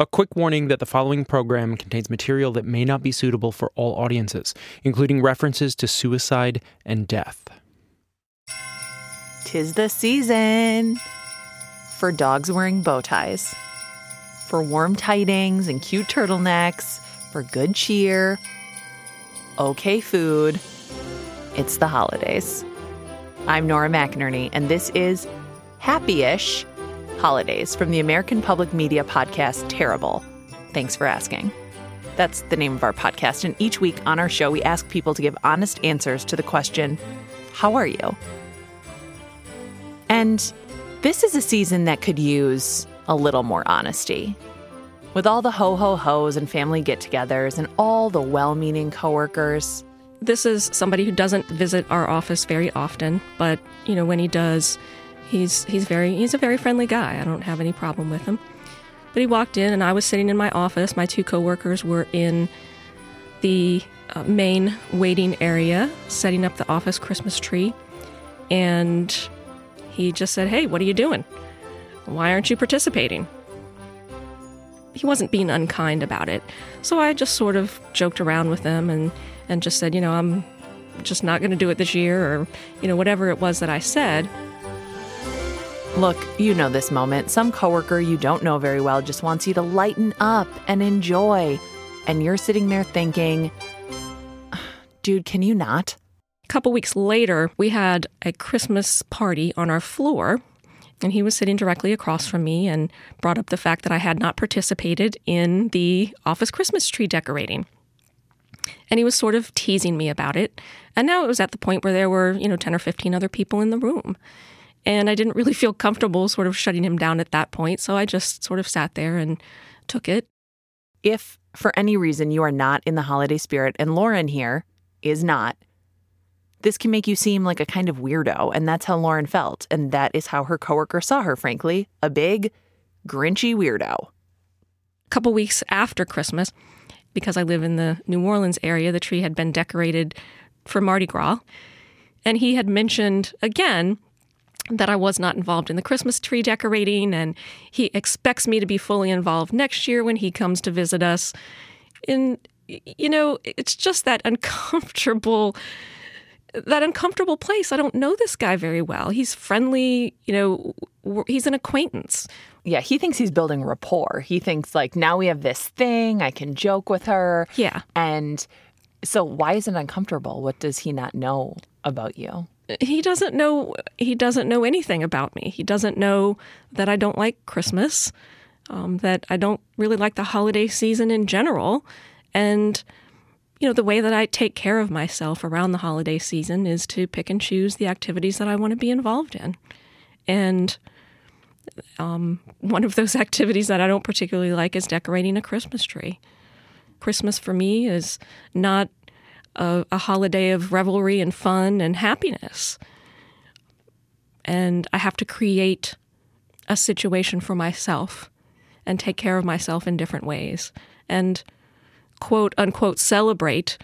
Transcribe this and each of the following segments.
A quick warning that the following program contains material that may not be suitable for all audiences, including references to suicide and death. Tis the season for dogs wearing bow ties, for warm tidings and cute turtlenecks, for good cheer, okay food. It's the holidays. I'm Nora McInerny, and this is Happy Ish Holidays from the American Public Media podcast Terrible. Thanks for asking. That's the name of our podcast. And each week on our show, we ask people to give honest answers to the question, How are you? And this is a season that could use a little more honesty. With all the ho ho ho's and family get togethers and all the well meaning coworkers, this is somebody who doesn't visit our office very often, but you know when he does, He's he's very he's a very friendly guy. I don't have any problem with him. But he walked in, and I was sitting in my office. My two coworkers were in the uh, main waiting area, setting up the office Christmas tree, and he just said, "Hey, what are you doing? Why aren't you participating?" He wasn't being unkind about it, so I just sort of joked around with him and and just said, "You know, I'm just not going to do it this year," or you know, whatever it was that I said. Look, you know this moment. Some coworker you don't know very well just wants you to lighten up and enjoy. And you're sitting there thinking, dude, can you not? A couple weeks later, we had a Christmas party on our floor, and he was sitting directly across from me and brought up the fact that I had not participated in the office Christmas tree decorating. And he was sort of teasing me about it. And now it was at the point where there were, you know, 10 or 15 other people in the room. And I didn't really feel comfortable sort of shutting him down at that point. So I just sort of sat there and took it. If for any reason you are not in the holiday spirit, and Lauren here is not, this can make you seem like a kind of weirdo. And that's how Lauren felt. And that is how her coworker saw her, frankly a big, grinchy weirdo. A couple weeks after Christmas, because I live in the New Orleans area, the tree had been decorated for Mardi Gras. And he had mentioned again that I was not involved in the Christmas tree decorating, and he expects me to be fully involved next year when he comes to visit us. And, you know, it's just that uncomfortable. That uncomfortable place. I don't know this guy very well. He's friendly, you know, he's an acquaintance. Yeah, he thinks he's building rapport. He thinks, like, now we have this thing, I can joke with her. Yeah. And so, why is it uncomfortable? What does he not know about you? He doesn't know he doesn't know anything about me. He doesn't know that I don't like Christmas, um, that I don't really like the holiday season in general, and you know the way that I take care of myself around the holiday season is to pick and choose the activities that I want to be involved in, and um, one of those activities that I don't particularly like is decorating a Christmas tree. Christmas for me is not a, a holiday of revelry and fun and happiness. And I have to create a situation for myself and take care of myself in different ways and quote unquote celebrate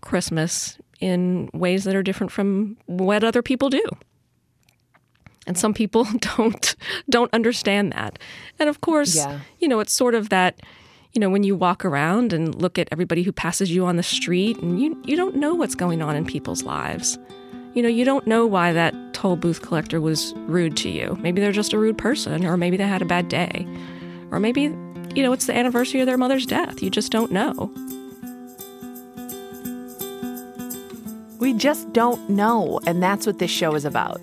Christmas in ways that are different from what other people do. And some people don't don't understand that. And of course, yeah. you know, it's sort of that you know, when you walk around and look at everybody who passes you on the street, and you, you don't know what's going on in people's lives. You know, you don't know why that toll booth collector was rude to you. Maybe they're just a rude person, or maybe they had a bad day. Or maybe, you know, it's the anniversary of their mother's death. You just don't know. We just don't know, and that's what this show is about.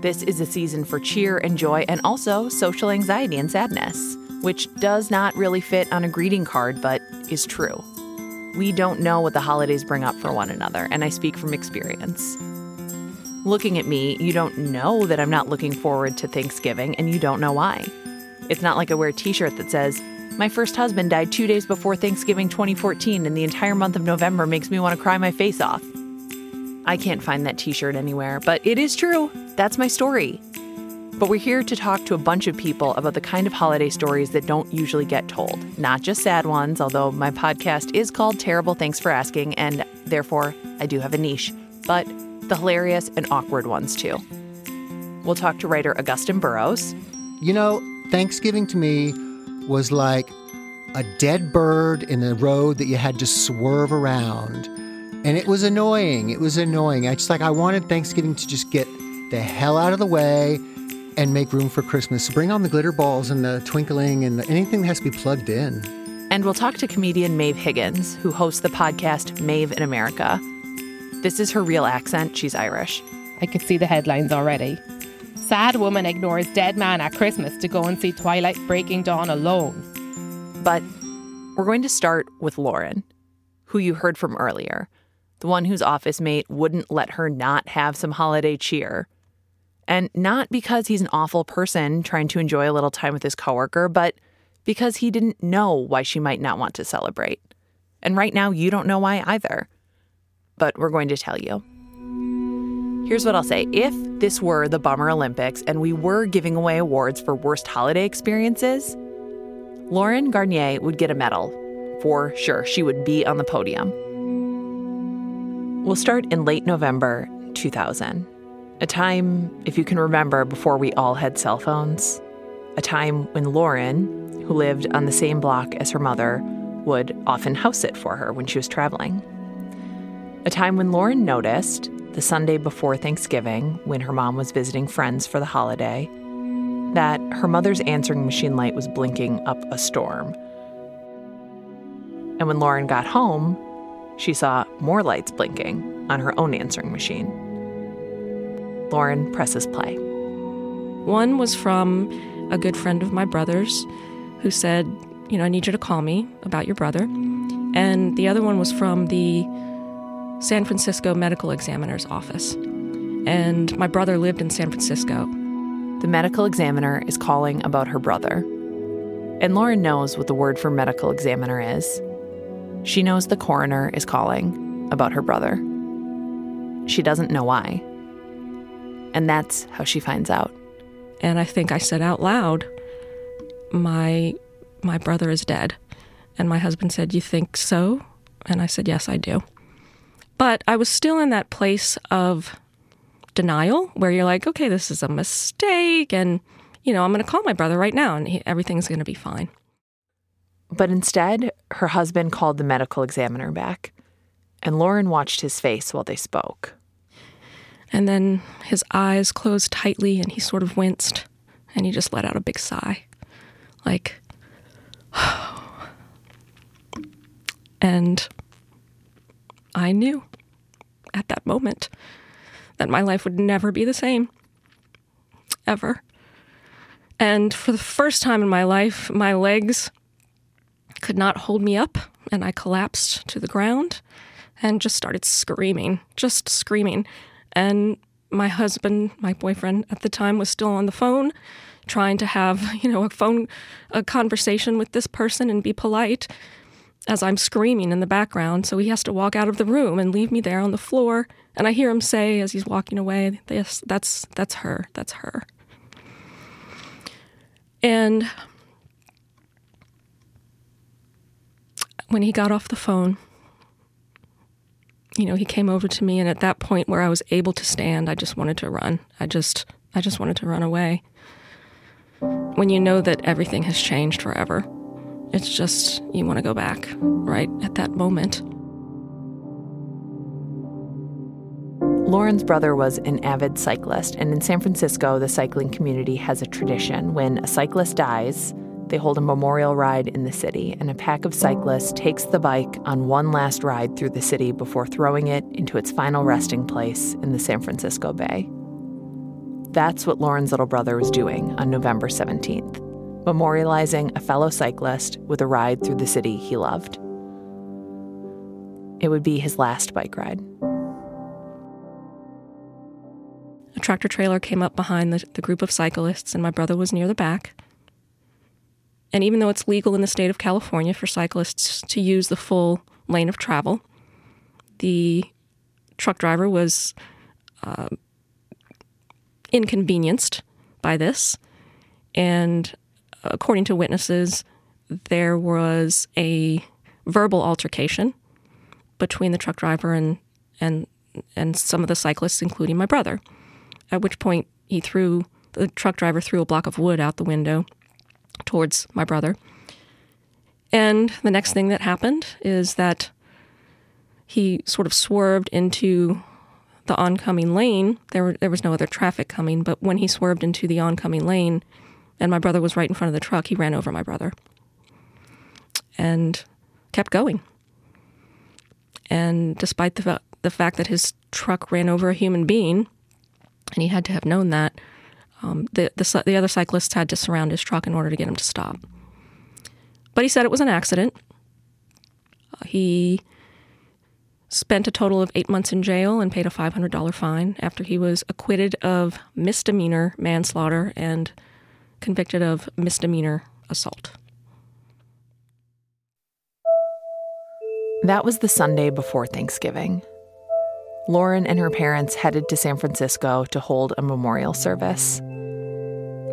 This is a season for cheer and joy and also social anxiety and sadness which does not really fit on a greeting card, but is true. We don't know what the holidays bring up for one another, and I speak from experience. Looking at me, you don't know that I'm not looking forward to Thanksgiving, and you don't know why. It's not like I wear a t shirt that says, My first husband died two days before Thanksgiving 2014, and the entire month of November makes me want to cry my face off. I can't find that t shirt anywhere, but it is true. That's my story. But we're here to talk to a bunch of people about the kind of holiday stories that don't usually get told. Not just sad ones, although my podcast is called Terrible Thanks for Asking, and therefore I do have a niche, but the hilarious and awkward ones too. We'll talk to writer Augusten Burroughs. You know, Thanksgiving to me was like a dead bird in the road that you had to swerve around. And it was annoying. It was annoying. I just like, I wanted Thanksgiving to just get the hell out of the way and make room for Christmas. So bring on the glitter balls and the twinkling and the, anything that has to be plugged in. And we'll talk to comedian Maeve Higgins, who hosts the podcast Maeve in America. This is her real accent. She's Irish. I could see the headlines already. Sad woman ignores dead man at Christmas to go and see Twilight Breaking Dawn alone. But we're going to start with Lauren, who you heard from earlier, the one whose office mate wouldn't let her not have some holiday cheer. And not because he's an awful person trying to enjoy a little time with his coworker, but because he didn't know why she might not want to celebrate. And right now, you don't know why either. But we're going to tell you. Here's what I'll say if this were the Bummer Olympics and we were giving away awards for worst holiday experiences, Lauren Garnier would get a medal. For sure, she would be on the podium. We'll start in late November 2000, a time, if you can remember, before we all had cell phones, a time when Lauren, who lived on the same block as her mother, would often house sit for her when she was traveling. A time when Lauren noticed, the Sunday before Thanksgiving, when her mom was visiting friends for the holiday, that her mother's answering machine light was blinking up a storm. And when Lauren got home, she saw more lights blinking on her own answering machine. Lauren presses play. One was from a good friend of my brother's who said, You know, I need you to call me about your brother. And the other one was from the San Francisco Medical Examiner's office. And my brother lived in San Francisco. The medical examiner is calling about her brother. And Lauren knows what the word for medical examiner is. She knows the coroner is calling about her brother. She doesn't know why. And that's how she finds out. And I think I said out loud, "My my brother is dead." And my husband said, "You think so?" And I said, "Yes, I do." But I was still in that place of denial where you're like, "Okay, this is a mistake and you know, I'm going to call my brother right now and he, everything's going to be fine." But instead, her husband called the medical examiner back, and Lauren watched his face while they spoke. And then his eyes closed tightly and he sort of winced and he just let out a big sigh. Like, and I knew at that moment that my life would never be the same. Ever. And for the first time in my life, my legs could not hold me up, and I collapsed to the ground and just started screaming, just screaming. And my husband, my boyfriend at the time, was still on the phone trying to have, you know, a phone a conversation with this person and be polite as I'm screaming in the background. So he has to walk out of the room and leave me there on the floor. And I hear him say as he's walking away, Yes, that's that's her. That's her." And when he got off the phone, you know, he came over to me and at that point where I was able to stand, I just wanted to run. I just I just wanted to run away. When you know that everything has changed forever, it's just you want to go back right at that moment. Lauren's brother was an avid cyclist, and in San Francisco, the cycling community has a tradition. When a cyclist dies, they hold a memorial ride in the city, and a pack of cyclists takes the bike on one last ride through the city before throwing it into its final resting place in the San Francisco Bay. That's what Lauren's little brother was doing on November 17th, memorializing a fellow cyclist with a ride through the city he loved. It would be his last bike ride. A tractor trailer came up behind the, the group of cyclists, and my brother was near the back. And even though it's legal in the state of California for cyclists to use the full lane of travel, the truck driver was uh, inconvenienced by this. And according to witnesses, there was a verbal altercation between the truck driver and, and, and some of the cyclists, including my brother. At which point, he threw the truck driver threw a block of wood out the window towards my brother. And the next thing that happened is that he sort of swerved into the oncoming lane. There, were, there was no other traffic coming, but when he swerved into the oncoming lane and my brother was right in front of the truck, he ran over my brother and kept going. And despite the, the fact that his truck ran over a human being, and he had to have known that, um, the, the, the other cyclists had to surround his truck in order to get him to stop. But he said it was an accident. Uh, he spent a total of eight months in jail and paid a $500 fine after he was acquitted of misdemeanor manslaughter and convicted of misdemeanor assault. That was the Sunday before Thanksgiving. Lauren and her parents headed to San Francisco to hold a memorial service.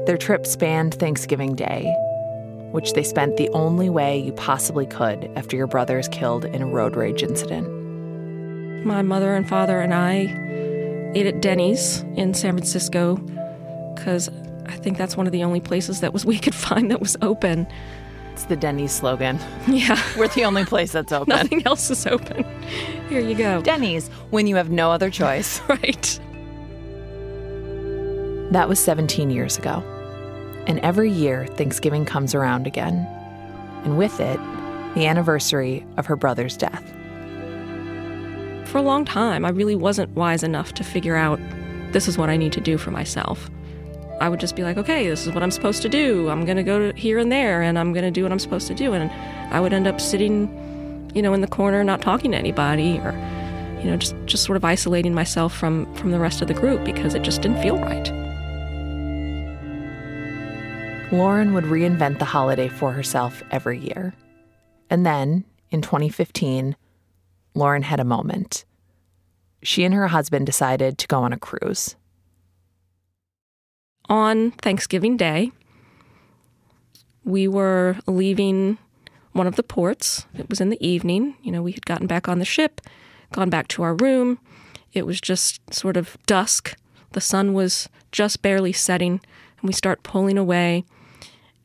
Their trip spanned Thanksgiving Day, which they spent the only way you possibly could after your brother is killed in a road rage incident. My mother and father and I ate at Denny's in San Francisco because I think that's one of the only places that was we could find that was open. It's the Denny's slogan. Yeah. We're the only place that's open. Nothing else is open. Here you go. Denny's, when you have no other choice. right. That was 17 years ago. And every year, Thanksgiving comes around again. And with it, the anniversary of her brother's death. For a long time, I really wasn't wise enough to figure out this is what I need to do for myself. I would just be like, okay, this is what I'm supposed to do. I'm going to go here and there and I'm going to do what I'm supposed to do. And I would end up sitting, you know, in the corner, not talking to anybody or, you know, just, just sort of isolating myself from, from the rest of the group because it just didn't feel right. Lauren would reinvent the holiday for herself every year. And then, in 2015, Lauren had a moment. She and her husband decided to go on a cruise on Thanksgiving Day, we were leaving one of the ports. It was in the evening. You know, we had gotten back on the ship, gone back to our room. It was just sort of dusk. The sun was just barely setting, and we start pulling away.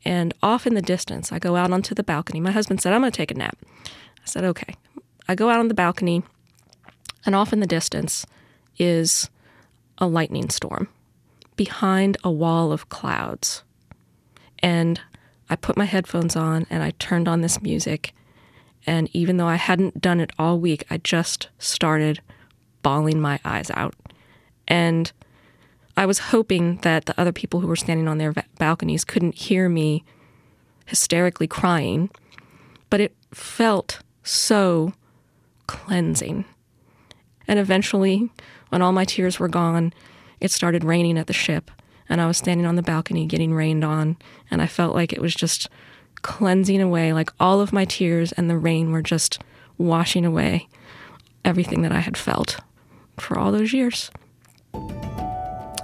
And off in the distance, I go out onto the balcony. My husband said, I'm going to take a nap. I said, okay. I go out on the balcony, and off in the distance is a lightning storm behind a wall of clouds. And I put my headphones on and I turned on this music. And even though I hadn't done it all week, I just started bawling my eyes out. And I was hoping that the other people who were standing on their balconies couldn't hear me hysterically crying, but it felt so cleansing. And eventually, when all my tears were gone, it started raining at the ship, and I was standing on the balcony getting rained on, and I felt like it was just cleansing away, like all of my tears and the rain were just washing away everything that I had felt for all those years.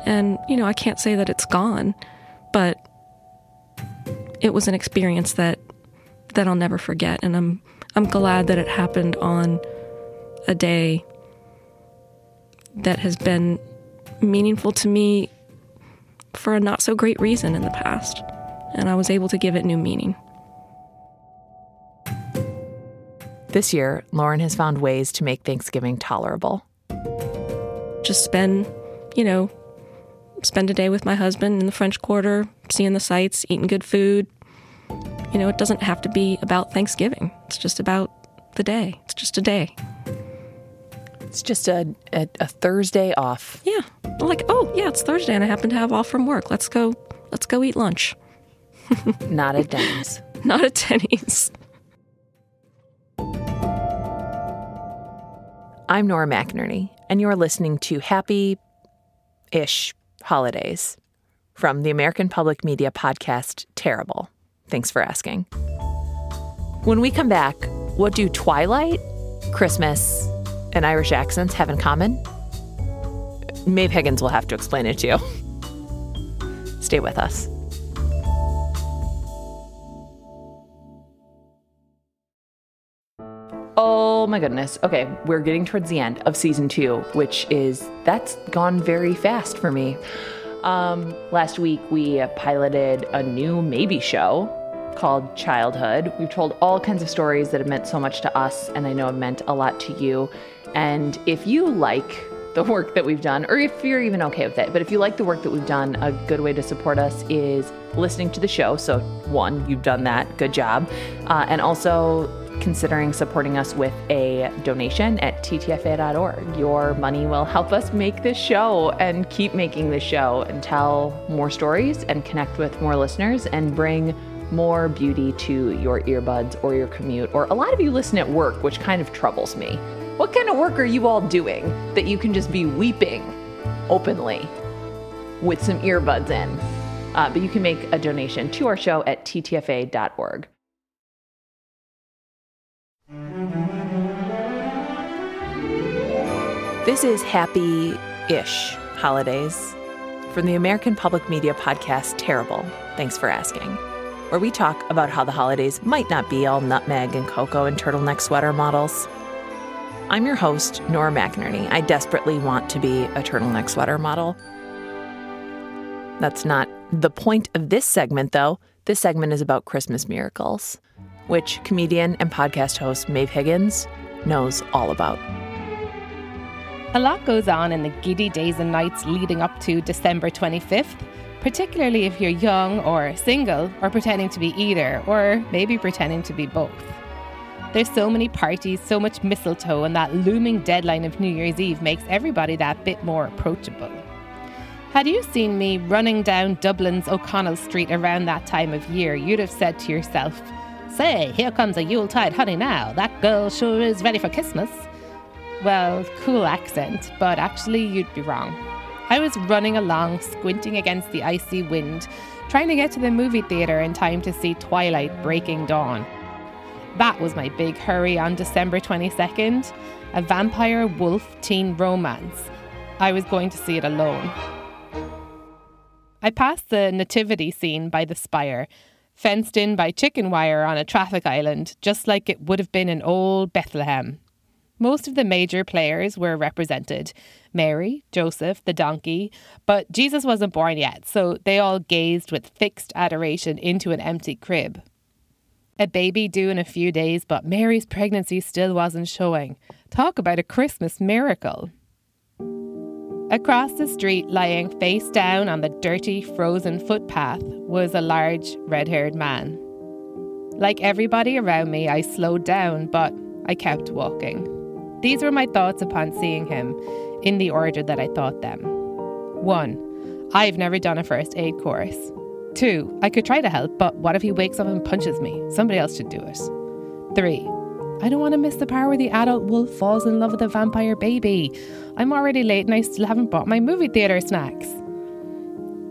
And, you know, I can't say that it's gone, but it was an experience that that I'll never forget and I'm I'm glad that it happened on a day that has been meaningful to me for a not so great reason in the past, and I was able to give it new meaning. This year, Lauren has found ways to make Thanksgiving tolerable. Just spend, you know, spend a day with my husband in the French Quarter, seeing the sights, eating good food. You know, it doesn't have to be about Thanksgiving. It's just about the day. It's just a day. It's just a, a, a Thursday off. Yeah. like, oh yeah, it's Thursday and I happen to have off from work. Let's go let's go eat lunch. Not at Denny's. Not at Denny's. I'm Nora McInerny, and you're listening to Happy ish Holidays from the American Public Media podcast Terrible. Thanks for asking. When we come back, what do Twilight, Christmas, and Irish accents have in common? Maeve Higgins will have to explain it to you. Stay with us. Oh my goodness. Okay, we're getting towards the end of season two, which is that's gone very fast for me. Um, last week we piloted a new maybe show called Childhood. We've told all kinds of stories that have meant so much to us, and I know have meant a lot to you. And if you like the work that we've done, or if you're even okay with it, but if you like the work that we've done, a good way to support us is listening to the show. So, one, you've done that, good job. Uh, and also, considering supporting us with a donation at ttfa.org. Your money will help us make this show and keep making this show and tell more stories and connect with more listeners and bring more beauty to your earbuds or your commute. Or a lot of you listen at work, which kind of troubles me. What kind of work are you all doing that you can just be weeping openly with some earbuds in? Uh, but you can make a donation to our show at ttfa.org. This is Happy ish holidays from the American Public Media podcast Terrible. Thanks for asking. Where we talk about how the holidays might not be all nutmeg and cocoa and turtleneck sweater models. I'm your host, Nora McInerny. I desperately want to be a turtleneck sweater model. That's not the point of this segment, though. This segment is about Christmas miracles, which comedian and podcast host Maeve Higgins knows all about. A lot goes on in the giddy days and nights leading up to December 25th, particularly if you're young or single or pretending to be either, or maybe pretending to be both. There's so many parties, so much mistletoe, and that looming deadline of New Year's Eve makes everybody that bit more approachable. Had you seen me running down Dublin's O'Connell Street around that time of year, you'd have said to yourself, Say, here comes a Yuletide honey now. That girl sure is ready for Christmas well, cool accent, but actually you'd be wrong. I was running along, squinting against the icy wind, trying to get to the movie theatre in time to see Twilight Breaking Dawn. That was my big hurry on December 22nd a vampire wolf teen romance. I was going to see it alone. I passed the nativity scene by the spire, fenced in by chicken wire on a traffic island, just like it would have been in old Bethlehem. Most of the major players were represented Mary, Joseph, the donkey, but Jesus wasn't born yet, so they all gazed with fixed adoration into an empty crib. A baby due in a few days, but Mary's pregnancy still wasn't showing. Talk about a Christmas miracle. Across the street, lying face down on the dirty, frozen footpath, was a large, red haired man. Like everybody around me, I slowed down, but I kept walking. These were my thoughts upon seeing him, in the order that I thought them. 1. I've never done a first aid course. 2. I could try to help, but what if he wakes up and punches me? Somebody else should do it. 3. I don't want to miss the part where the adult wolf falls in love with a vampire baby. I'm already late and I still haven't bought my movie theatre snacks.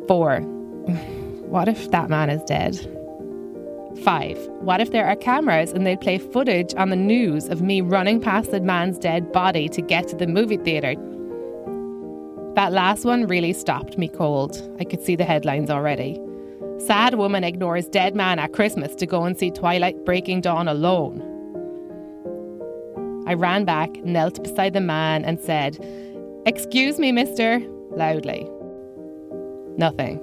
4. What if that man is dead? Five, what if there are cameras and they play footage on the news of me running past the man's dead body to get to the movie theatre? That last one really stopped me cold. I could see the headlines already. Sad woman ignores dead man at Christmas to go and see Twilight Breaking Dawn alone. I ran back, knelt beside the man, and said, Excuse me, mister, loudly. Nothing.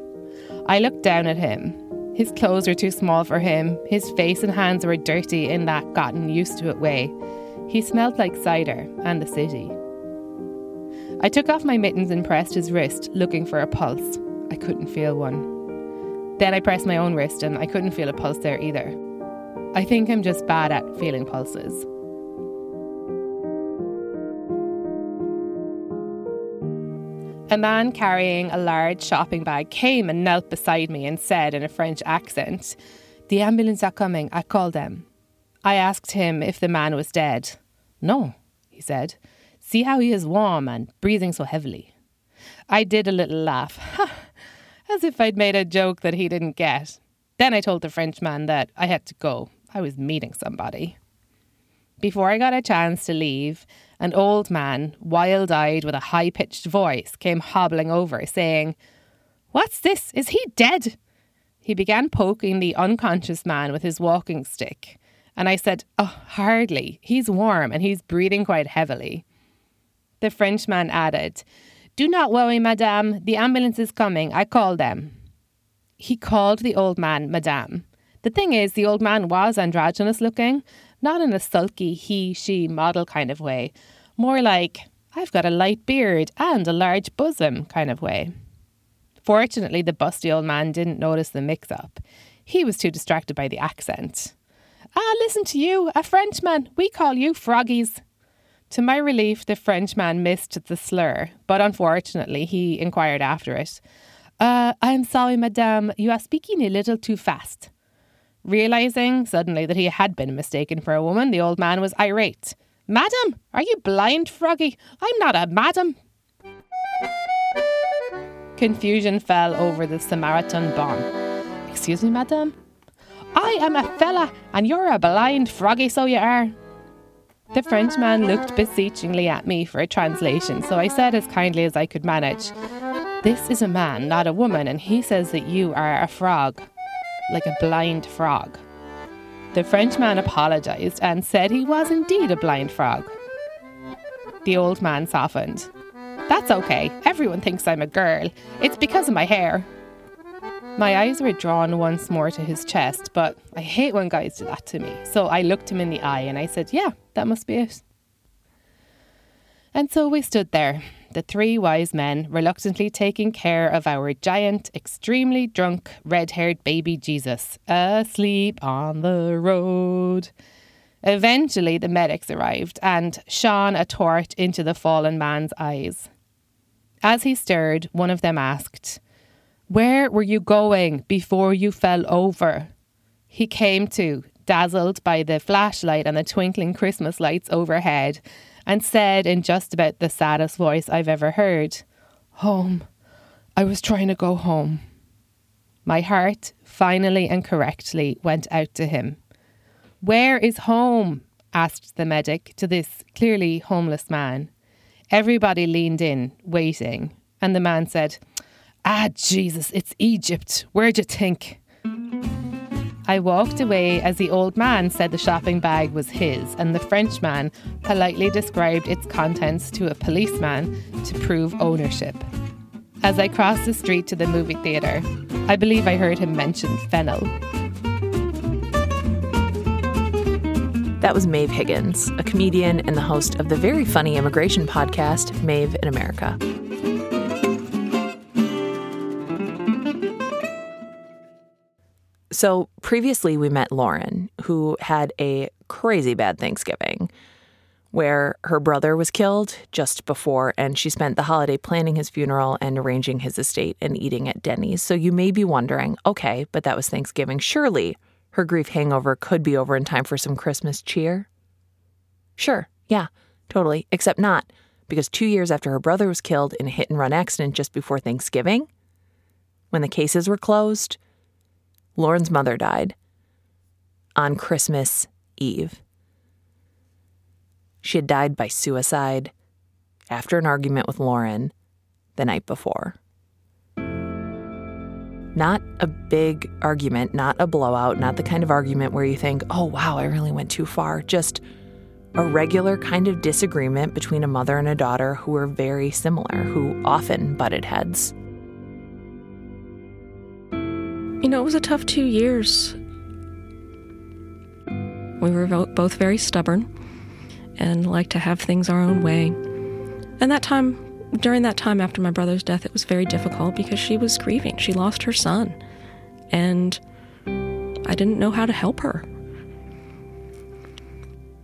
I looked down at him. His clothes were too small for him. His face and hands were dirty in that gotten used to it way. He smelled like cider and the city. I took off my mittens and pressed his wrist, looking for a pulse. I couldn't feel one. Then I pressed my own wrist and I couldn't feel a pulse there either. I think I'm just bad at feeling pulses. A man carrying a large shopping bag came and knelt beside me and said in a French accent, The ambulance are coming, I call them. I asked him if the man was dead. No, he said. See how he is warm and breathing so heavily. I did a little laugh, as if I'd made a joke that he didn't get. Then I told the Frenchman that I had to go. I was meeting somebody. Before I got a chance to leave, an old man, wild eyed with a high pitched voice, came hobbling over, saying, What's this? Is he dead? He began poking the unconscious man with his walking stick. And I said, Oh, hardly. He's warm and he's breathing quite heavily. The Frenchman added, Do not worry, madame. The ambulance is coming. I called them. He called the old man madame. The thing is, the old man was androgynous looking, not in a sulky he she model kind of way, more like, I've got a light beard and a large bosom kind of way. Fortunately, the busty old man didn't notice the mix up. He was too distracted by the accent. Ah, listen to you, a Frenchman. We call you froggies. To my relief, the Frenchman missed the slur, but unfortunately, he inquired after it. Uh, I'm sorry, madame, you are speaking a little too fast. Realizing suddenly that he had been mistaken for a woman, the old man was irate. Madam, are you blind, Froggy? I'm not a madam. Confusion fell over the Samaritan bon. Excuse me, madam? I am a fella, and you're a blind froggy, so you are. The Frenchman looked beseechingly at me for a translation, so I said as kindly as I could manage, This is a man, not a woman, and he says that you are a frog, like a blind frog. The Frenchman apologized and said he was indeed a blind frog. The old man softened. That's okay. Everyone thinks I'm a girl. It's because of my hair. My eyes were drawn once more to his chest, but I hate when guys do that to me. So I looked him in the eye and I said, Yeah, that must be it. And so we stood there, the three wise men, reluctantly taking care of our giant, extremely drunk, red haired baby Jesus, asleep on the road. Eventually, the medics arrived and shone a torch into the fallen man's eyes. As he stirred, one of them asked, where were you going before you fell over? He came to, dazzled by the flashlight and the twinkling Christmas lights overhead, and said in just about the saddest voice I've ever heard, Home. I was trying to go home. My heart, finally and correctly, went out to him. Where is home? asked the medic to this clearly homeless man. Everybody leaned in, waiting, and the man said, Ah, Jesus, it's Egypt. Where'd you think? I walked away as the old man said the shopping bag was his, and the Frenchman politely described its contents to a policeman to prove ownership. As I crossed the street to the movie theatre, I believe I heard him mention fennel. That was Maeve Higgins, a comedian and the host of the very funny immigration podcast, Maeve in America. So previously, we met Lauren, who had a crazy bad Thanksgiving where her brother was killed just before, and she spent the holiday planning his funeral and arranging his estate and eating at Denny's. So you may be wondering okay, but that was Thanksgiving. Surely her grief hangover could be over in time for some Christmas cheer? Sure, yeah, totally, except not, because two years after her brother was killed in a hit and run accident just before Thanksgiving, when the cases were closed, Lauren's mother died on Christmas Eve. She had died by suicide after an argument with Lauren the night before. Not a big argument, not a blowout, not the kind of argument where you think, oh, wow, I really went too far. Just a regular kind of disagreement between a mother and a daughter who were very similar, who often butted heads. You know, it was a tough two years. We were both very stubborn and liked to have things our own way. And that time, during that time after my brother's death, it was very difficult because she was grieving. She lost her son. And I didn't know how to help her.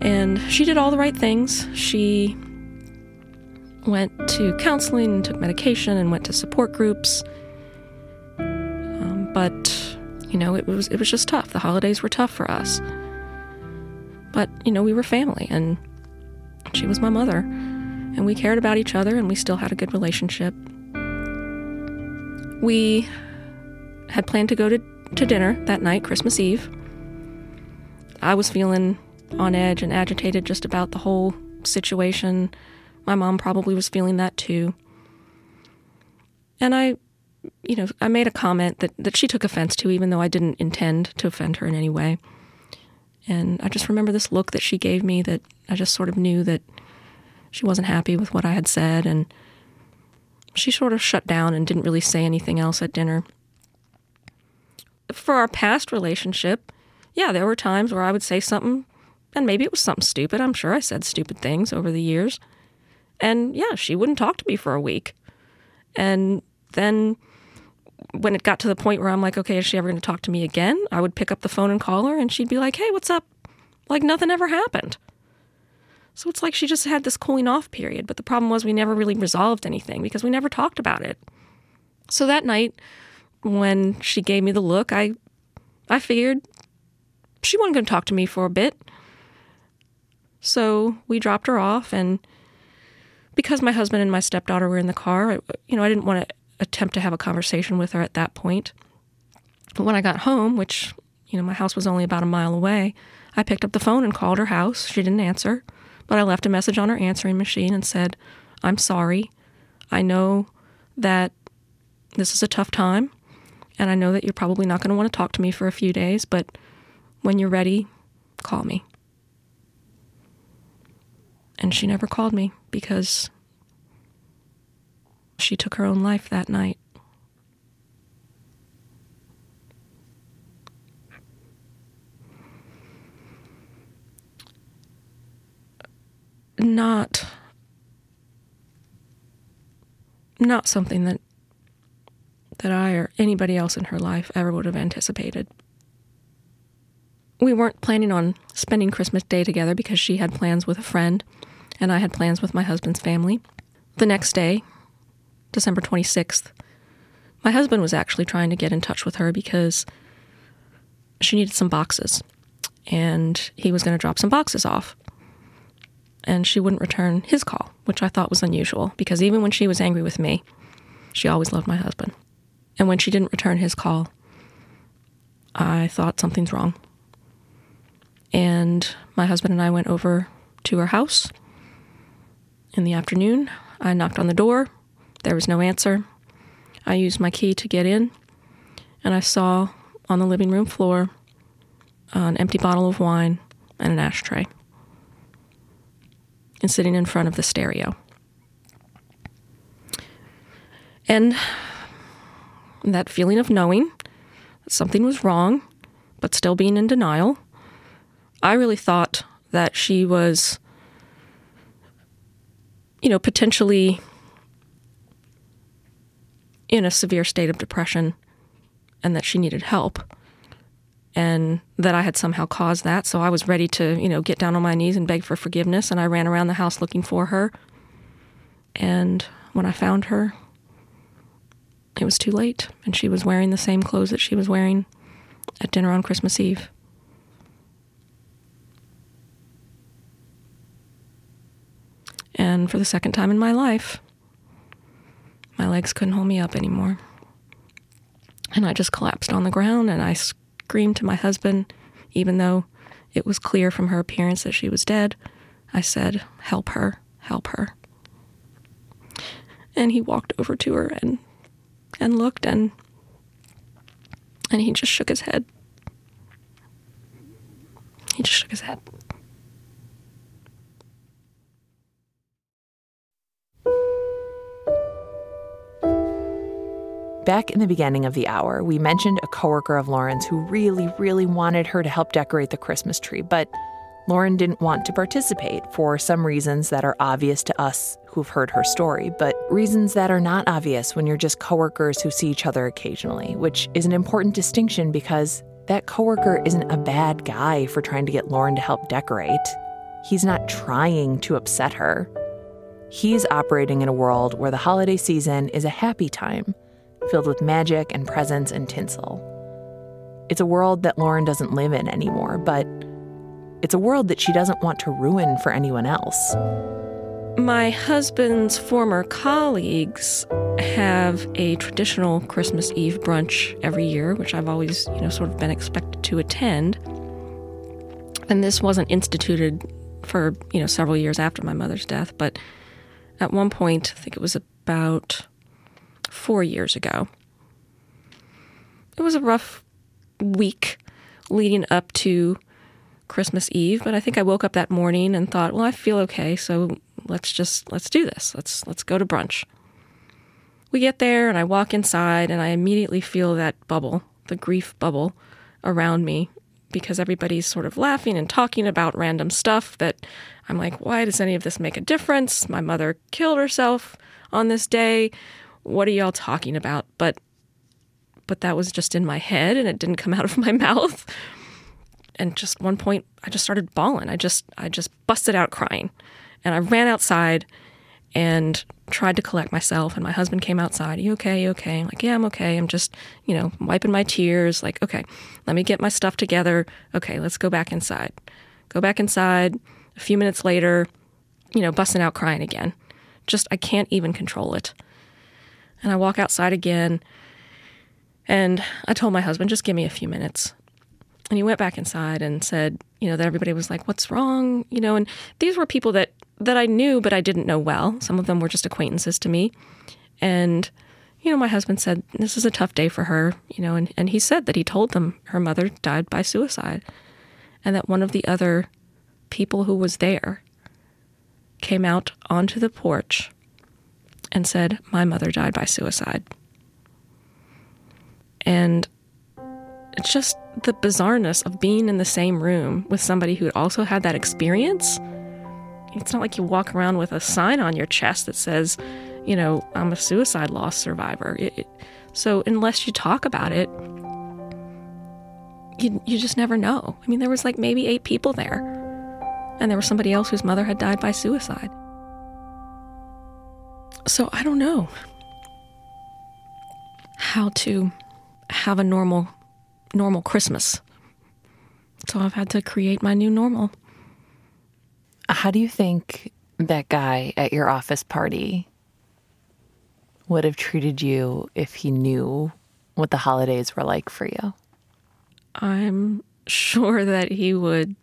And she did all the right things. She went to counseling and took medication and went to support groups but, you know, it was it was just tough. The holidays were tough for us. But, you know, we were family and she was my mother and we cared about each other and we still had a good relationship. We had planned to go to, to dinner that night, Christmas Eve. I was feeling on edge and agitated just about the whole situation. My mom probably was feeling that too. And I you know, I made a comment that, that she took offense to, even though I didn't intend to offend her in any way. And I just remember this look that she gave me that I just sort of knew that she wasn't happy with what I had said. And she sort of shut down and didn't really say anything else at dinner. for our past relationship, yeah, there were times where I would say something, and maybe it was something stupid. I'm sure I said stupid things over the years. And yeah, she wouldn't talk to me for a week. And then when it got to the point where I'm like, okay, is she ever going to talk to me again? I would pick up the phone and call her, and she'd be like, hey, what's up? Like nothing ever happened. So it's like she just had this cooling off period. But the problem was we never really resolved anything because we never talked about it. So that night, when she gave me the look, I, I figured she wasn't going to talk to me for a bit. So we dropped her off, and because my husband and my stepdaughter were in the car, you know, I didn't want to attempt to have a conversation with her at that point. But when I got home, which, you know, my house was only about a mile away, I picked up the phone and called her house. She didn't answer, but I left a message on her answering machine and said, I'm sorry. I know that this is a tough time, and I know that you're probably not going to want to talk to me for a few days, but when you're ready, call me. And she never called me because she took her own life that night. Not not something that that I or anybody else in her life ever would have anticipated. We weren't planning on spending Christmas Day together because she had plans with a friend and I had plans with my husband's family. The next day, December 26th, my husband was actually trying to get in touch with her because she needed some boxes and he was going to drop some boxes off. And she wouldn't return his call, which I thought was unusual because even when she was angry with me, she always loved my husband. And when she didn't return his call, I thought something's wrong. And my husband and I went over to her house in the afternoon. I knocked on the door. There was no answer. I used my key to get in, and I saw on the living room floor uh, an empty bottle of wine and an ashtray, and sitting in front of the stereo. And that feeling of knowing that something was wrong, but still being in denial, I really thought that she was you know, potentially in a severe state of depression and that she needed help and that I had somehow caused that. So I was ready to, you know, get down on my knees and beg for forgiveness. And I ran around the house looking for her. And when I found her, it was too late. And she was wearing the same clothes that she was wearing at dinner on Christmas Eve. And for the second time in my life, my legs couldn't hold me up anymore. And I just collapsed on the ground and I screamed to my husband, even though it was clear from her appearance that she was dead. I said, Help her, help her. And he walked over to her and and looked and and he just shook his head. He just shook his head. Back in the beginning of the hour, we mentioned a coworker of Lauren's who really, really wanted her to help decorate the Christmas tree, but Lauren didn't want to participate for some reasons that are obvious to us who've heard her story, but reasons that are not obvious when you're just coworkers who see each other occasionally, which is an important distinction because that coworker isn't a bad guy for trying to get Lauren to help decorate. He's not trying to upset her. He's operating in a world where the holiday season is a happy time filled with magic and presents and tinsel. It's a world that Lauren doesn't live in anymore, but it's a world that she doesn't want to ruin for anyone else. My husband's former colleagues have a traditional Christmas Eve brunch every year, which I've always, you know, sort of been expected to attend. And this wasn't instituted for, you know, several years after my mother's death, but at one point, I think it was about four years ago. It was a rough week leading up to Christmas Eve, but I think I woke up that morning and thought, well, I feel okay, so let's just let's do this. Let's let's go to brunch. We get there and I walk inside and I immediately feel that bubble the grief bubble around me because everybody's sort of laughing and talking about random stuff that I'm like, why does any of this make a difference? My mother killed herself on this day. What are y'all talking about? But but that was just in my head and it didn't come out of my mouth. And just one point I just started bawling. I just I just busted out crying. And I ran outside and tried to collect myself. And my husband came outside. Are you okay? You okay? I'm like, yeah, I'm okay. I'm just, you know, wiping my tears. Like, okay, let me get my stuff together. Okay, let's go back inside. Go back inside. A few minutes later, you know, busting out crying again. Just, I can't even control it. And I walk outside again. And I told my husband, just give me a few minutes. And he went back inside and said, you know, that everybody was like, what's wrong? You know, and these were people that that I knew, but I didn't know well. Some of them were just acquaintances to me. And, you know, my husband said, This is a tough day for her, you know, and, and he said that he told them her mother died by suicide. And that one of the other people who was there came out onto the porch and said, My mother died by suicide. And it's just the bizarreness of being in the same room with somebody who also had that experience it's not like you walk around with a sign on your chest that says, you know, I'm a suicide loss survivor. It, it, so unless you talk about it, you, you just never know. I mean, there was like maybe eight people there, and there was somebody else whose mother had died by suicide. So I don't know how to have a normal normal Christmas. So I've had to create my new normal. How do you think that guy at your office party would have treated you if he knew what the holidays were like for you? I'm sure that he would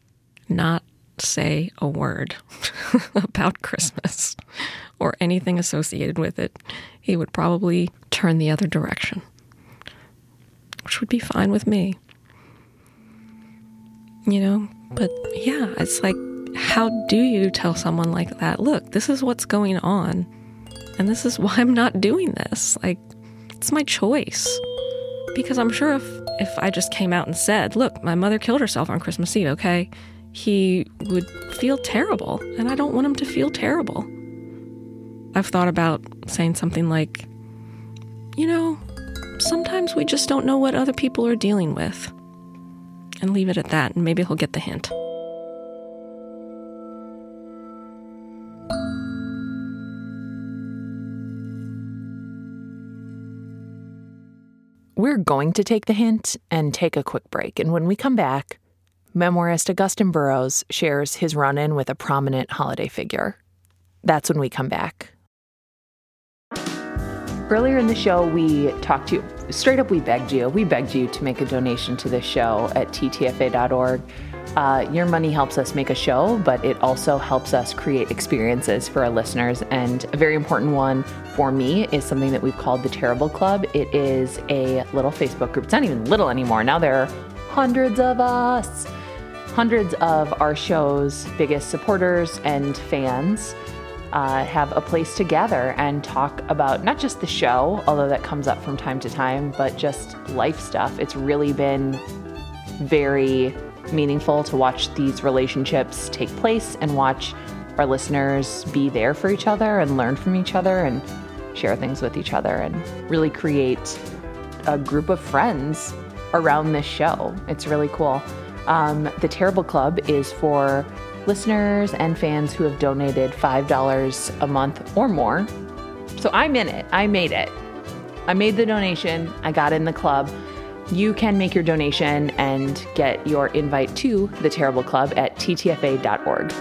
not say a word about Christmas or anything associated with it. He would probably turn the other direction, which would be fine with me. You know, but yeah, it's like how do you tell someone like that, look, this is what's going on, and this is why I'm not doing this? Like, it's my choice. Because I'm sure if, if I just came out and said, look, my mother killed herself on Christmas Eve, okay, he would feel terrible, and I don't want him to feel terrible. I've thought about saying something like, you know, sometimes we just don't know what other people are dealing with. And leave it at that, and maybe he'll get the hint. We're going to take the hint and take a quick break. And when we come back, memoirist Augusten Burroughs shares his run in with a prominent holiday figure. That's when we come back. Earlier in the show, we talked to you. Straight up, we begged you. We begged you to make a donation to this show at ttfa.org. Uh, your money helps us make a show, but it also helps us create experiences for our listeners. And a very important one for me is something that we've called the Terrible Club. It is a little Facebook group. It's not even little anymore. Now there are hundreds of us, hundreds of our show's biggest supporters and fans. Uh, have a place to gather and talk about not just the show, although that comes up from time to time, but just life stuff. It's really been very meaningful to watch these relationships take place and watch our listeners be there for each other and learn from each other and share things with each other and really create a group of friends around this show. It's really cool. Um, the Terrible Club is for listeners and fans who have donated $5 a month or more. So I'm in it. I made it. I made the donation. I got in the club you can make your donation and get your invite to the Terrible Club at ttfa.org.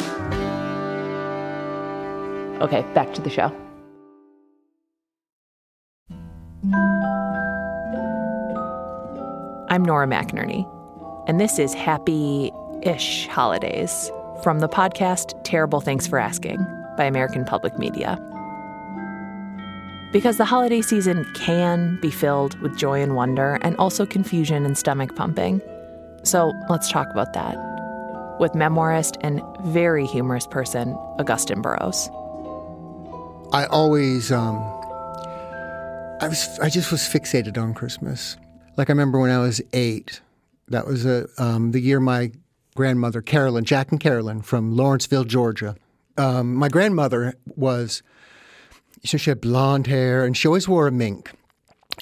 Okay, back to the show. I'm Nora McInerny, and this is Happy Ish Holidays from the podcast Terrible Thanks for Asking by American Public Media because the holiday season can be filled with joy and wonder and also confusion and stomach pumping. So let's talk about that with memoirist and very humorous person, Augusten Burroughs. I always, um, I was, I just was fixated on Christmas. Like I remember when I was eight, that was a, um, the year my grandmother, Carolyn, Jack and Carolyn from Lawrenceville, Georgia. Um, my grandmother was, so she had blonde hair and she always wore a mink.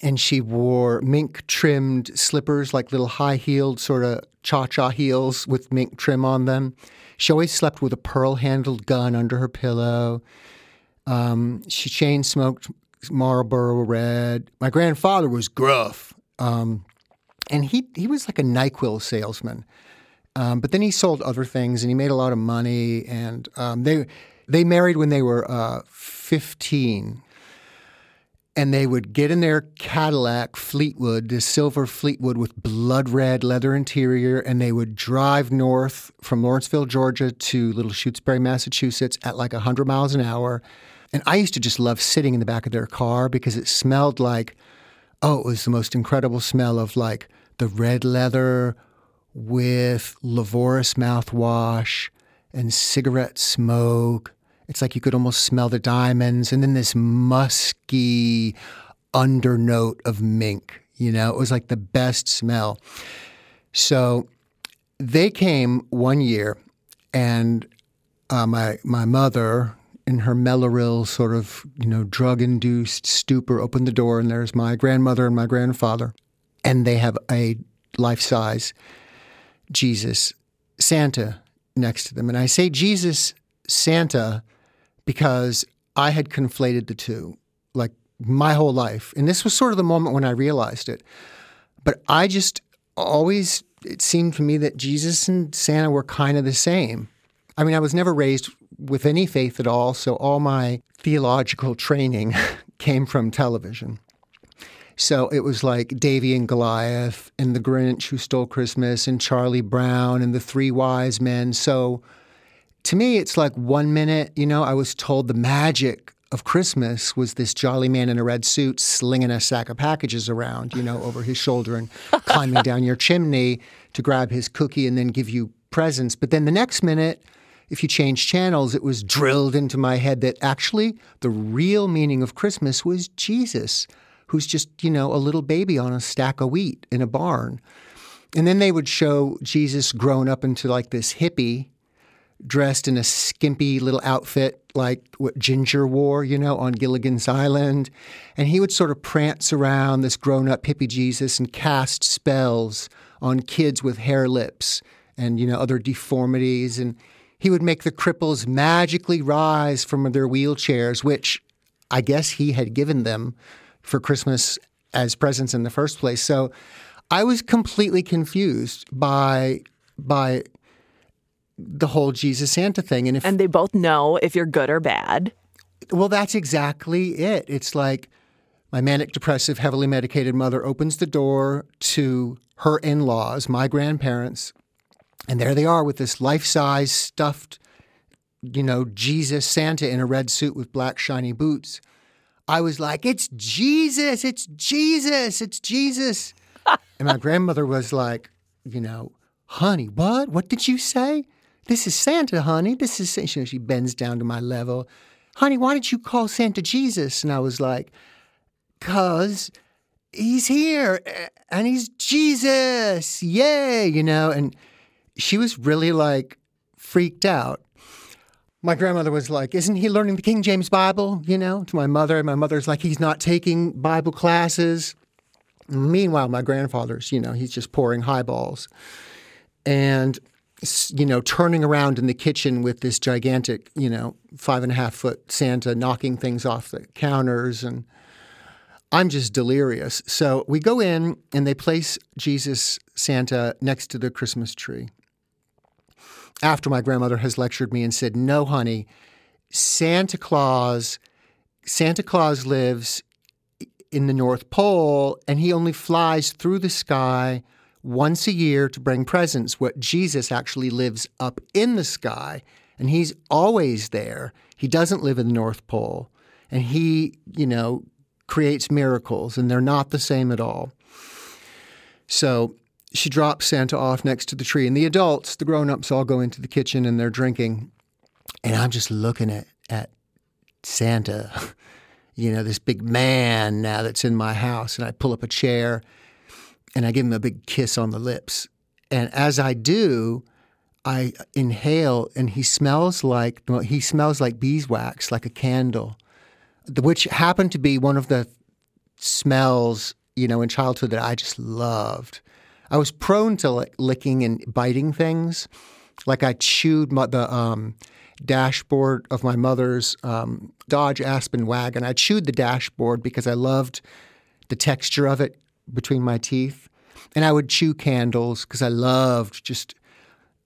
And she wore mink trimmed slippers, like little high heeled sort of cha cha heels with mink trim on them. She always slept with a pearl handled gun under her pillow. Um, she chain smoked Marlboro Red. My grandfather was gruff, um, and he he was like a Nyquil salesman. Um, but then he sold other things, and he made a lot of money. And um, they they married when they were uh, fifteen, and they would get in their Cadillac Fleetwood, this silver Fleetwood with blood red leather interior, and they would drive north from Lawrenceville, Georgia, to Little Shutesbury, Massachusetts, at like hundred miles an hour and I used to just love sitting in the back of their car because it smelled like, oh, it was the most incredible smell of like the red leather with Lavoris mouthwash and cigarette smoke. It's like you could almost smell the diamonds and then this musky undernote of mink. You know, it was like the best smell. So they came one year and uh, my my mother, in her Mellaril sort of, you know, drug induced stupor, opened the door, and there's my grandmother and my grandfather. And they have a life size Jesus Santa next to them. And I say Jesus Santa because I had conflated the two like my whole life. And this was sort of the moment when I realized it. But I just always, it seemed to me that Jesus and Santa were kind of the same. I mean, I was never raised with any faith at all, so all my theological training came from television. So it was like Davey and Goliath and The Grinch Who Stole Christmas and Charlie Brown and The Three Wise Men. So to me, it's like one minute, you know, I was told the magic of Christmas was this jolly man in a red suit slinging a sack of packages around, you know, over his shoulder and climbing down your chimney to grab his cookie and then give you presents. But then the next minute, if you change channels, it was drilled into my head that actually the real meaning of Christmas was Jesus, who's just, you know, a little baby on a stack of wheat in a barn. And then they would show Jesus grown up into like this hippie, dressed in a skimpy little outfit like what Ginger wore, you know, on Gilligan's Island. And he would sort of prance around this grown up hippie Jesus and cast spells on kids with hare lips and, you know, other deformities. And he would make the cripples magically rise from their wheelchairs, which I guess he had given them for Christmas as presents in the first place. So I was completely confused by by the whole Jesus Santa thing. And if And they both know if you're good or bad. well, that's exactly it. It's like my manic depressive, heavily medicated mother opens the door to her in laws, my grandparents, and there they are with this life size stuffed, you know, Jesus Santa in a red suit with black shiny boots. I was like, it's Jesus, it's Jesus, it's Jesus. and my grandmother was like, you know, honey, what? What did you say? This is Santa, honey. This is, you know, she bends down to my level. Honey, why did you call Santa Jesus? And I was like, cause he's here and he's Jesus. Yay, you know, and she was really like freaked out. My grandmother was like, Isn't he learning the King James Bible? You know, to my mother. And my mother's like, He's not taking Bible classes. Meanwhile, my grandfather's, you know, he's just pouring highballs and, you know, turning around in the kitchen with this gigantic, you know, five and a half foot Santa knocking things off the counters. And I'm just delirious. So we go in and they place Jesus Santa next to the Christmas tree after my grandmother has lectured me and said, "No, honey, Santa Claus, Santa Claus lives in the North Pole, and he only flies through the sky once a year to bring presents. What Jesus actually lives up in the sky, and he's always there. He doesn't live in the North Pole, and he, you know, creates miracles, and they're not the same at all." So she drops Santa off next to the tree, and the adults, the grown-ups, all go into the kitchen and they're drinking, and I'm just looking at at Santa, you know, this big man now that's in my house, and I pull up a chair, and I give him a big kiss on the lips. And as I do, I inhale, and he smells like well, he smells like beeswax, like a candle, which happened to be one of the smells you know in childhood that I just loved. I was prone to like licking and biting things, like I chewed my, the um, dashboard of my mother's um, Dodge Aspen wagon. I chewed the dashboard because I loved the texture of it between my teeth. And I would chew candles because I loved just,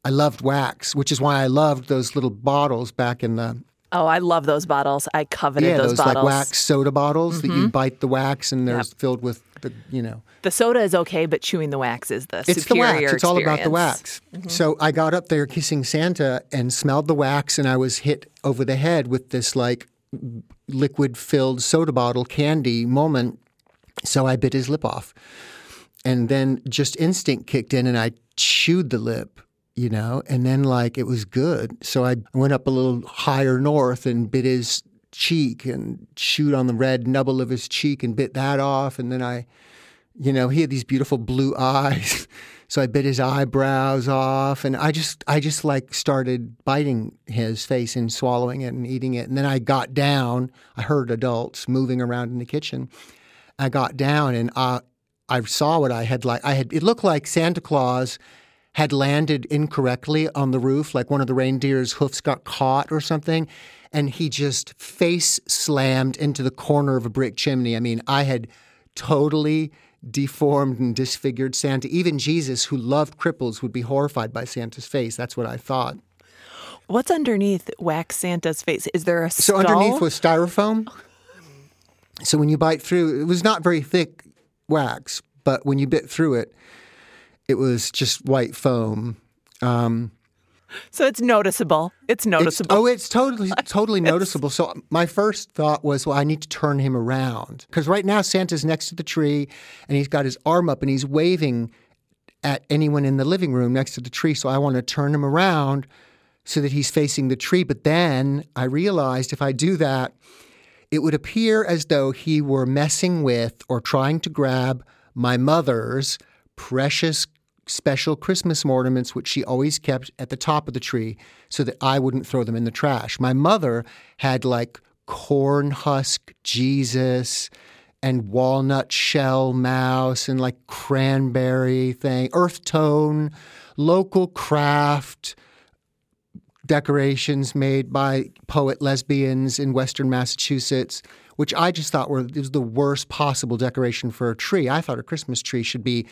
I loved wax, which is why I loved those little bottles back in the Oh, I love those bottles. I coveted yeah, those, those bottles. like wax soda bottles that you bite the wax and they're Yep. filled with the you know The soda is okay, but chewing the wax is the it's the wax. It's all about the experience. Mm-hmm. wax. So I got up there kissing Santa and smelled the wax, and I was hit over the head with this like liquid filled soda bottle candy moment. So I bit his lip off, and then just instinct kicked in, and I chewed the lip. You know, and then like it was good. So I went up a little higher north and bit his cheek and chewed on the red nubble of his cheek and bit that off. And then I you know, he had these beautiful blue eyes. So I bit his eyebrows off and I just I just like started biting his face and swallowing it and eating it. And then I got down. I heard adults moving around in the kitchen. I got down and I, I saw what I had like I had it looked like Santa Claus had landed incorrectly on the roof, like one of the reindeer's hoofs got caught or something. And he just face slammed into the corner of a brick chimney. I mean, I had totally deformed and disfigured Santa. Even Jesus, who loved cripples, would be horrified by Santa's face. That's what I thought. What's underneath Wax Santa's face? Is there a So underneath was styrofoam. So when you bite through, it was not very thick wax, but when you bit through it, it was just white foam. Um, so it's noticeable. It's It's, noticeable. oh, it's totally, totally noticeable. So my first thought was, well, I need to turn him around because right now Santa's next to the tree, and he's got his arm up and he's waving at anyone in the living room next to the tree. So I want to turn him around so that he's facing the tree. But then I realized if I do that, it would appear as though he were messing with or trying to grab my mother's precious special Christmas ornaments, which she always kept at the top of the tree so that I wouldn't throw them in the trash. My mother had like corn husk Jesus and walnut shell mouse and like cranberry thing, earth tone, local craft decorations made by poet lesbians in Western Massachusetts, which I just thought were it was the worst possible decoration for a tree. I thought a Christmas tree should be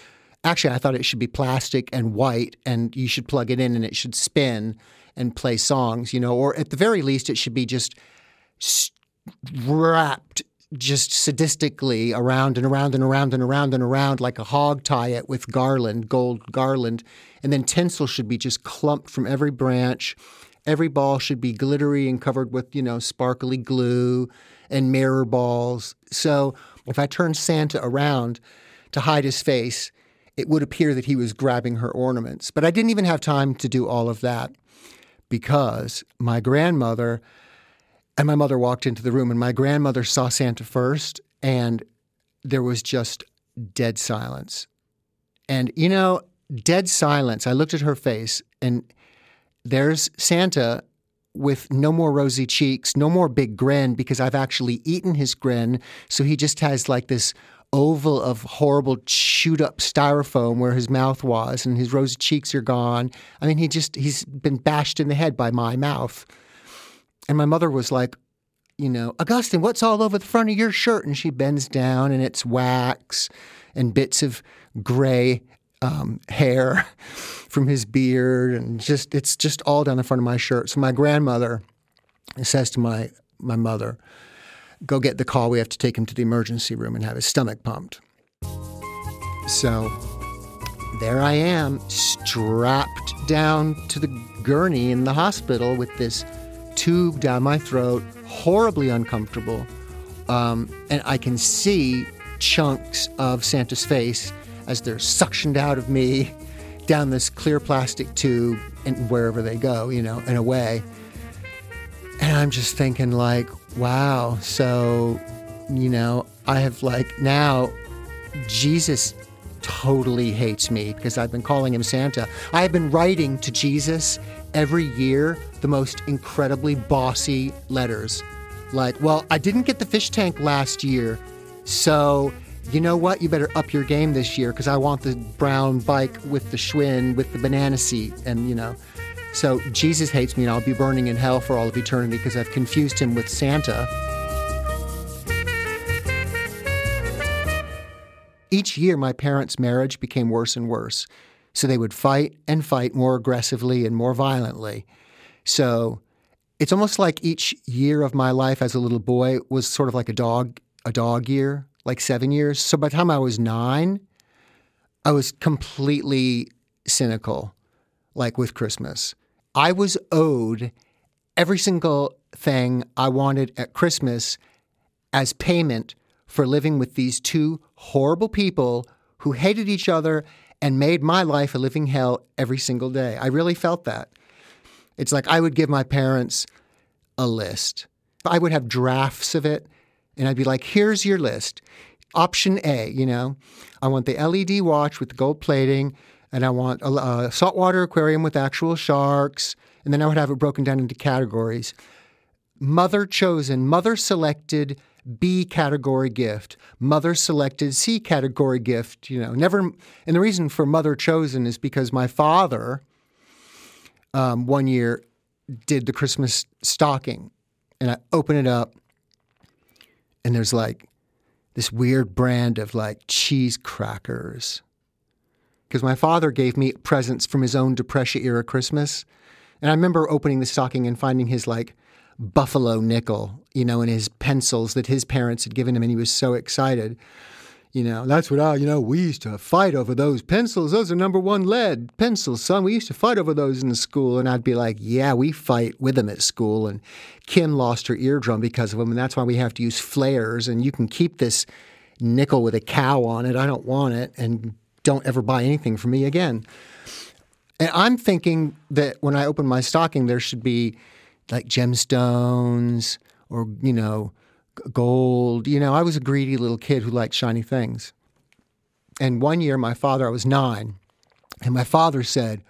actually I thought it should be plastic and white and you should plug it in and it should spin and play songs, you know, or at the very least it should be just wrapped just sadistically around and around and around and around and around like a hog tie it with garland, gold garland. And then tinsel should be just clumped from every branch. Every ball should be glittery and covered with, you know, sparkly glue and mirror balls. So if I turn Santa around to hide his face, it would appear that he was grabbing her ornaments. But I didn't even have time to do all of that because my grandmother and my mother walked into the room, and my grandmother saw Santa first, and there was just dead silence. And, you know, dead silence. I looked at her face, and there's Santa with no more rosy cheeks, no more big grin, because I've actually eaten his grin. So he just has like this oval of horrible chewed up styrofoam where his mouth was, and his rosy cheeks are gone. I mean, he just, he's been bashed in the head by my mouth. And my mother was like, you know, Augustine, what's all over the front of your shirt? And she bends down and it's wax and bits of gray um, hair from his beard. And just, it's just all down the front of my shirt. So my grandmother says to my, my mother, go get the call. We have to take him to the emergency room and have his stomach pumped. So there I am, strapped down to the gurney in the hospital with this tube down my throat, horribly uncomfortable. Um, and I can see chunks of Santa's face as they're suctioned out of me down this clear plastic tube and wherever they go, you know, and away. And I'm just thinking, like, wow, so, you know, I have like now Jesus totally hates me because I've been calling him Santa. I have been writing to Jesus every year the most incredibly bossy letters. Like, well, I didn't get the fish tank last year, so you know what? You better up your game this year because I want the brown bike with the Schwinn with the banana seat. And, you know, so Jesus hates me and I'll be burning in hell for all of eternity because I've confused him with Santa. Each year, my parents' marriage became worse and worse. So they would fight and fight more aggressively and more violently. So it's almost like each year of my life as a little boy was sort of like a dog a dog year, like seven years. So by the time I was nine, I was completely cynical, like with Christmas. I was owed every single thing I wanted at Christmas as payment for living with these two horrible people who hated each other and made my life a living hell every single day. I really felt that. It's like I would give my parents a list. I would have drafts of it, and I'd be like, here's your list. Option A, you know, I want the LED watch with the gold plating, and I want a, a saltwater aquarium with actual sharks. And then I would have it broken down into categories. Mother chosen, mother selected B category gift, mother selected C category gift, you know, never. And the reason for mother chosen is because my father, um, one year, did the Christmas stocking. And I open it up, and there's like this weird brand of like cheese crackers. Because my father gave me presents from his own Depression era Christmas. And I remember opening the stocking and finding his like buffalo nickel, you know, and his pencils that his parents had given him, and he was so excited. You know, that's what I, you know, we used to fight over those pencils. Those are number one lead pencils, son. We used to fight over those in school. And I'd be like, yeah, we fight with them at school. And Kim lost her eardrum because of them. And that's why we have to use flares. And you can keep this nickel with a cow on it. I don't want it. And don't ever buy anything from me again. And I'm thinking that when I open my stocking, there should be like gemstones or, you know, gold. You know, I was a greedy little kid who liked shiny things. And one year, my father, I was nine, and my father said,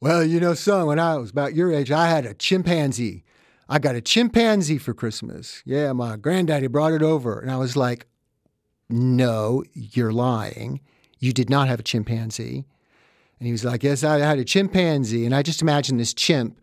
Well, you know, son, when I was about your age, I had a chimpanzee. I got a chimpanzee for Christmas. Yeah, my granddaddy brought it over. And I was like, No, you're lying. You did not have a chimpanzee. And he was like, Yes, I had a chimpanzee. And I just imagined this chimp,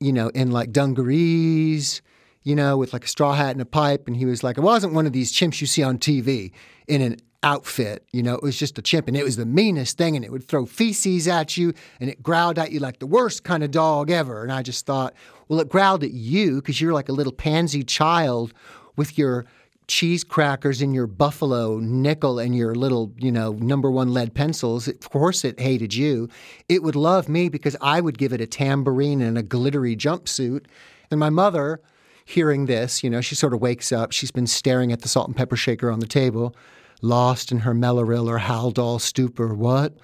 you know, in like dungarees, you know, with like a straw hat and a pipe. And he was like, It wasn't one of these chimps you see on TV in an outfit. You know, it was just a chimp and it was the meanest thing. And it would throw feces at you and it growled at you like the worst kind of dog ever. And I just thought, Well, it growled at you because you're like a little pansy child with your cheese crackers and your buffalo nickel and your little, you know, number one lead pencils, of course it hated you. It would love me because I would give it a tambourine and a glittery jumpsuit. And my mother, hearing this, you know, she sort of wakes up. She's been staring at the salt and pepper shaker on the table, lost in her Mellaril or Haldol stupor. What?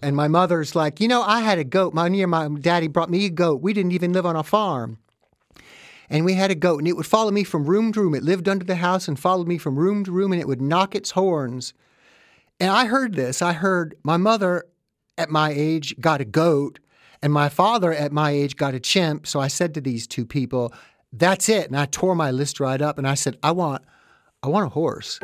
And my mother's like, you know, I had a goat. My my daddy brought me a goat. We didn't even live on a farm and we had a goat, and it would follow me from room to room. It lived under the house and followed me from room to room, and it would knock its horns. And I heard this. I heard my mother at my age got a goat, and my father at my age got a chimp. So I said to these two people, "That's it." And I tore my list right up, and I said, "I want, I want a horse,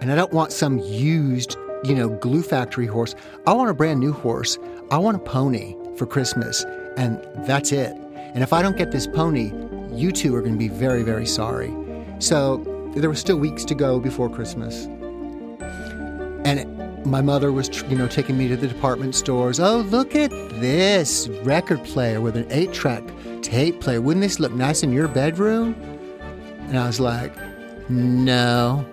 and I don't want some used, you know, glue factory horse. I want a brand new horse. I want a pony for Christmas, and that's it." And if I don't get this pony, you two are going to be very, very sorry. So there were still weeks to go before Christmas. And my mother was, you know, taking me to the department stores. Oh, look at this record player with an eight track tape player. Wouldn't this look nice in your bedroom? And I was like, no.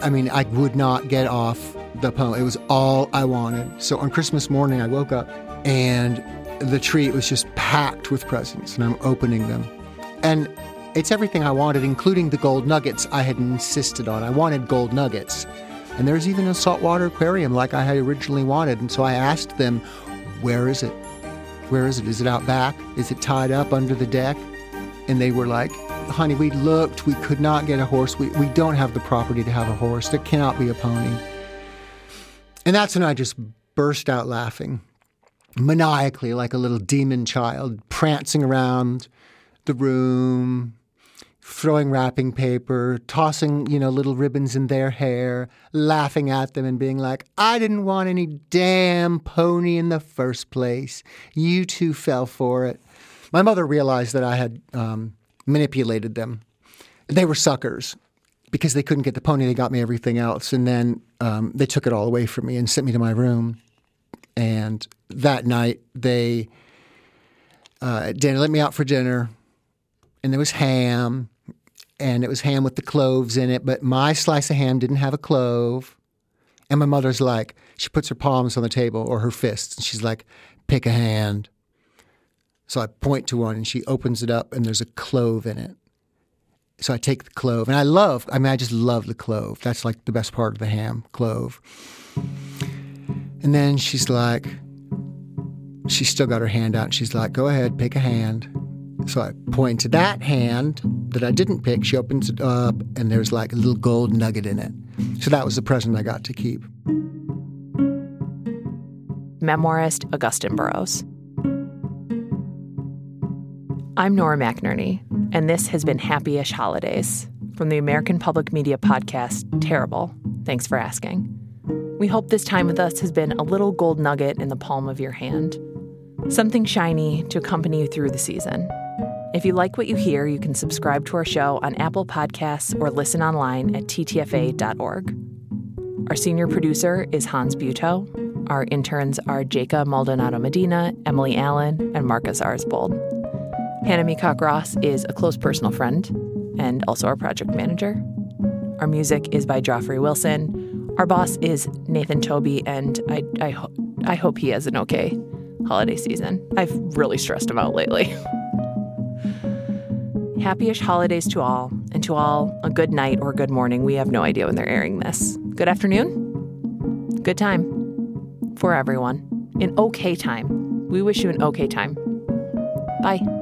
I mean, I would not get off the pony. It was all I wanted. So on Christmas morning, I woke up and the tree was just packed with presents, and I'm opening them. And it's everything I wanted, including the gold nuggets I had insisted on. I wanted gold nuggets. And there's even a saltwater aquarium like I had originally wanted. And so I asked them, Where is it? Where is it? Is it out back? Is it tied up under the deck? And they were like, Honey, we looked. We could not get a horse. We, we don't have the property to have a horse. There cannot be a pony. And that's when I just burst out laughing, maniacally, like a little demon child, prancing around the room, throwing wrapping paper, tossing, you know, little ribbons in their hair, laughing at them and being like, I didn't want any damn pony in the first place. You two fell for it. My mother realized that I had um, manipulated them. They were suckers because they couldn't get the pony. They got me everything else. And then um, they took it all away from me and sent me to my room. And that night, they, uh, Danny let me out for dinner and there was ham, and it was ham with the cloves in it. But my slice of ham didn't have a clove. And my mother's like, she puts her palms on the table or her fists, and she's like, pick a hand. So I point to one, and she opens it up, and there's a clove in it. So I take the clove, and I love, I mean, I just love the clove. That's like the best part of the ham, clove. And then she's like, she's still got her hand out, and she's like, go ahead, pick a hand. So I point to that hand that I didn't pick. She opens it up, and there's like a little gold nugget in it. So that was the present I got to keep. Memoirist Augusten Burroughs. I'm Nora McInerny, and this has been Happy-ish Holidays from the American Public Media podcast, Terrible. Thanks for asking. We hope this time with us has been a little gold nugget in the palm of your hand, something shiny to accompany you through the season. If you like what you hear, you can subscribe to our show on Apple Podcasts or listen online at ttfa.org. Our senior producer is Hans Buetow. Our interns are Jacob Maldonado Medina, Emily Allen, and Marcus Arsbold. Hannah Meacock Ross is a close personal friend and also our project manager. Our music is by Joffrey Wilson. Our boss is Nathan Toby, and I, I, ho- I hope he has an okay holiday season. I've really stressed him out lately. Happy-ish holidays to all, and to all, a good night or good morning. We have no idea when they're airing this. Good afternoon? Good time for everyone. An okay time. We wish you an okay time. Bye.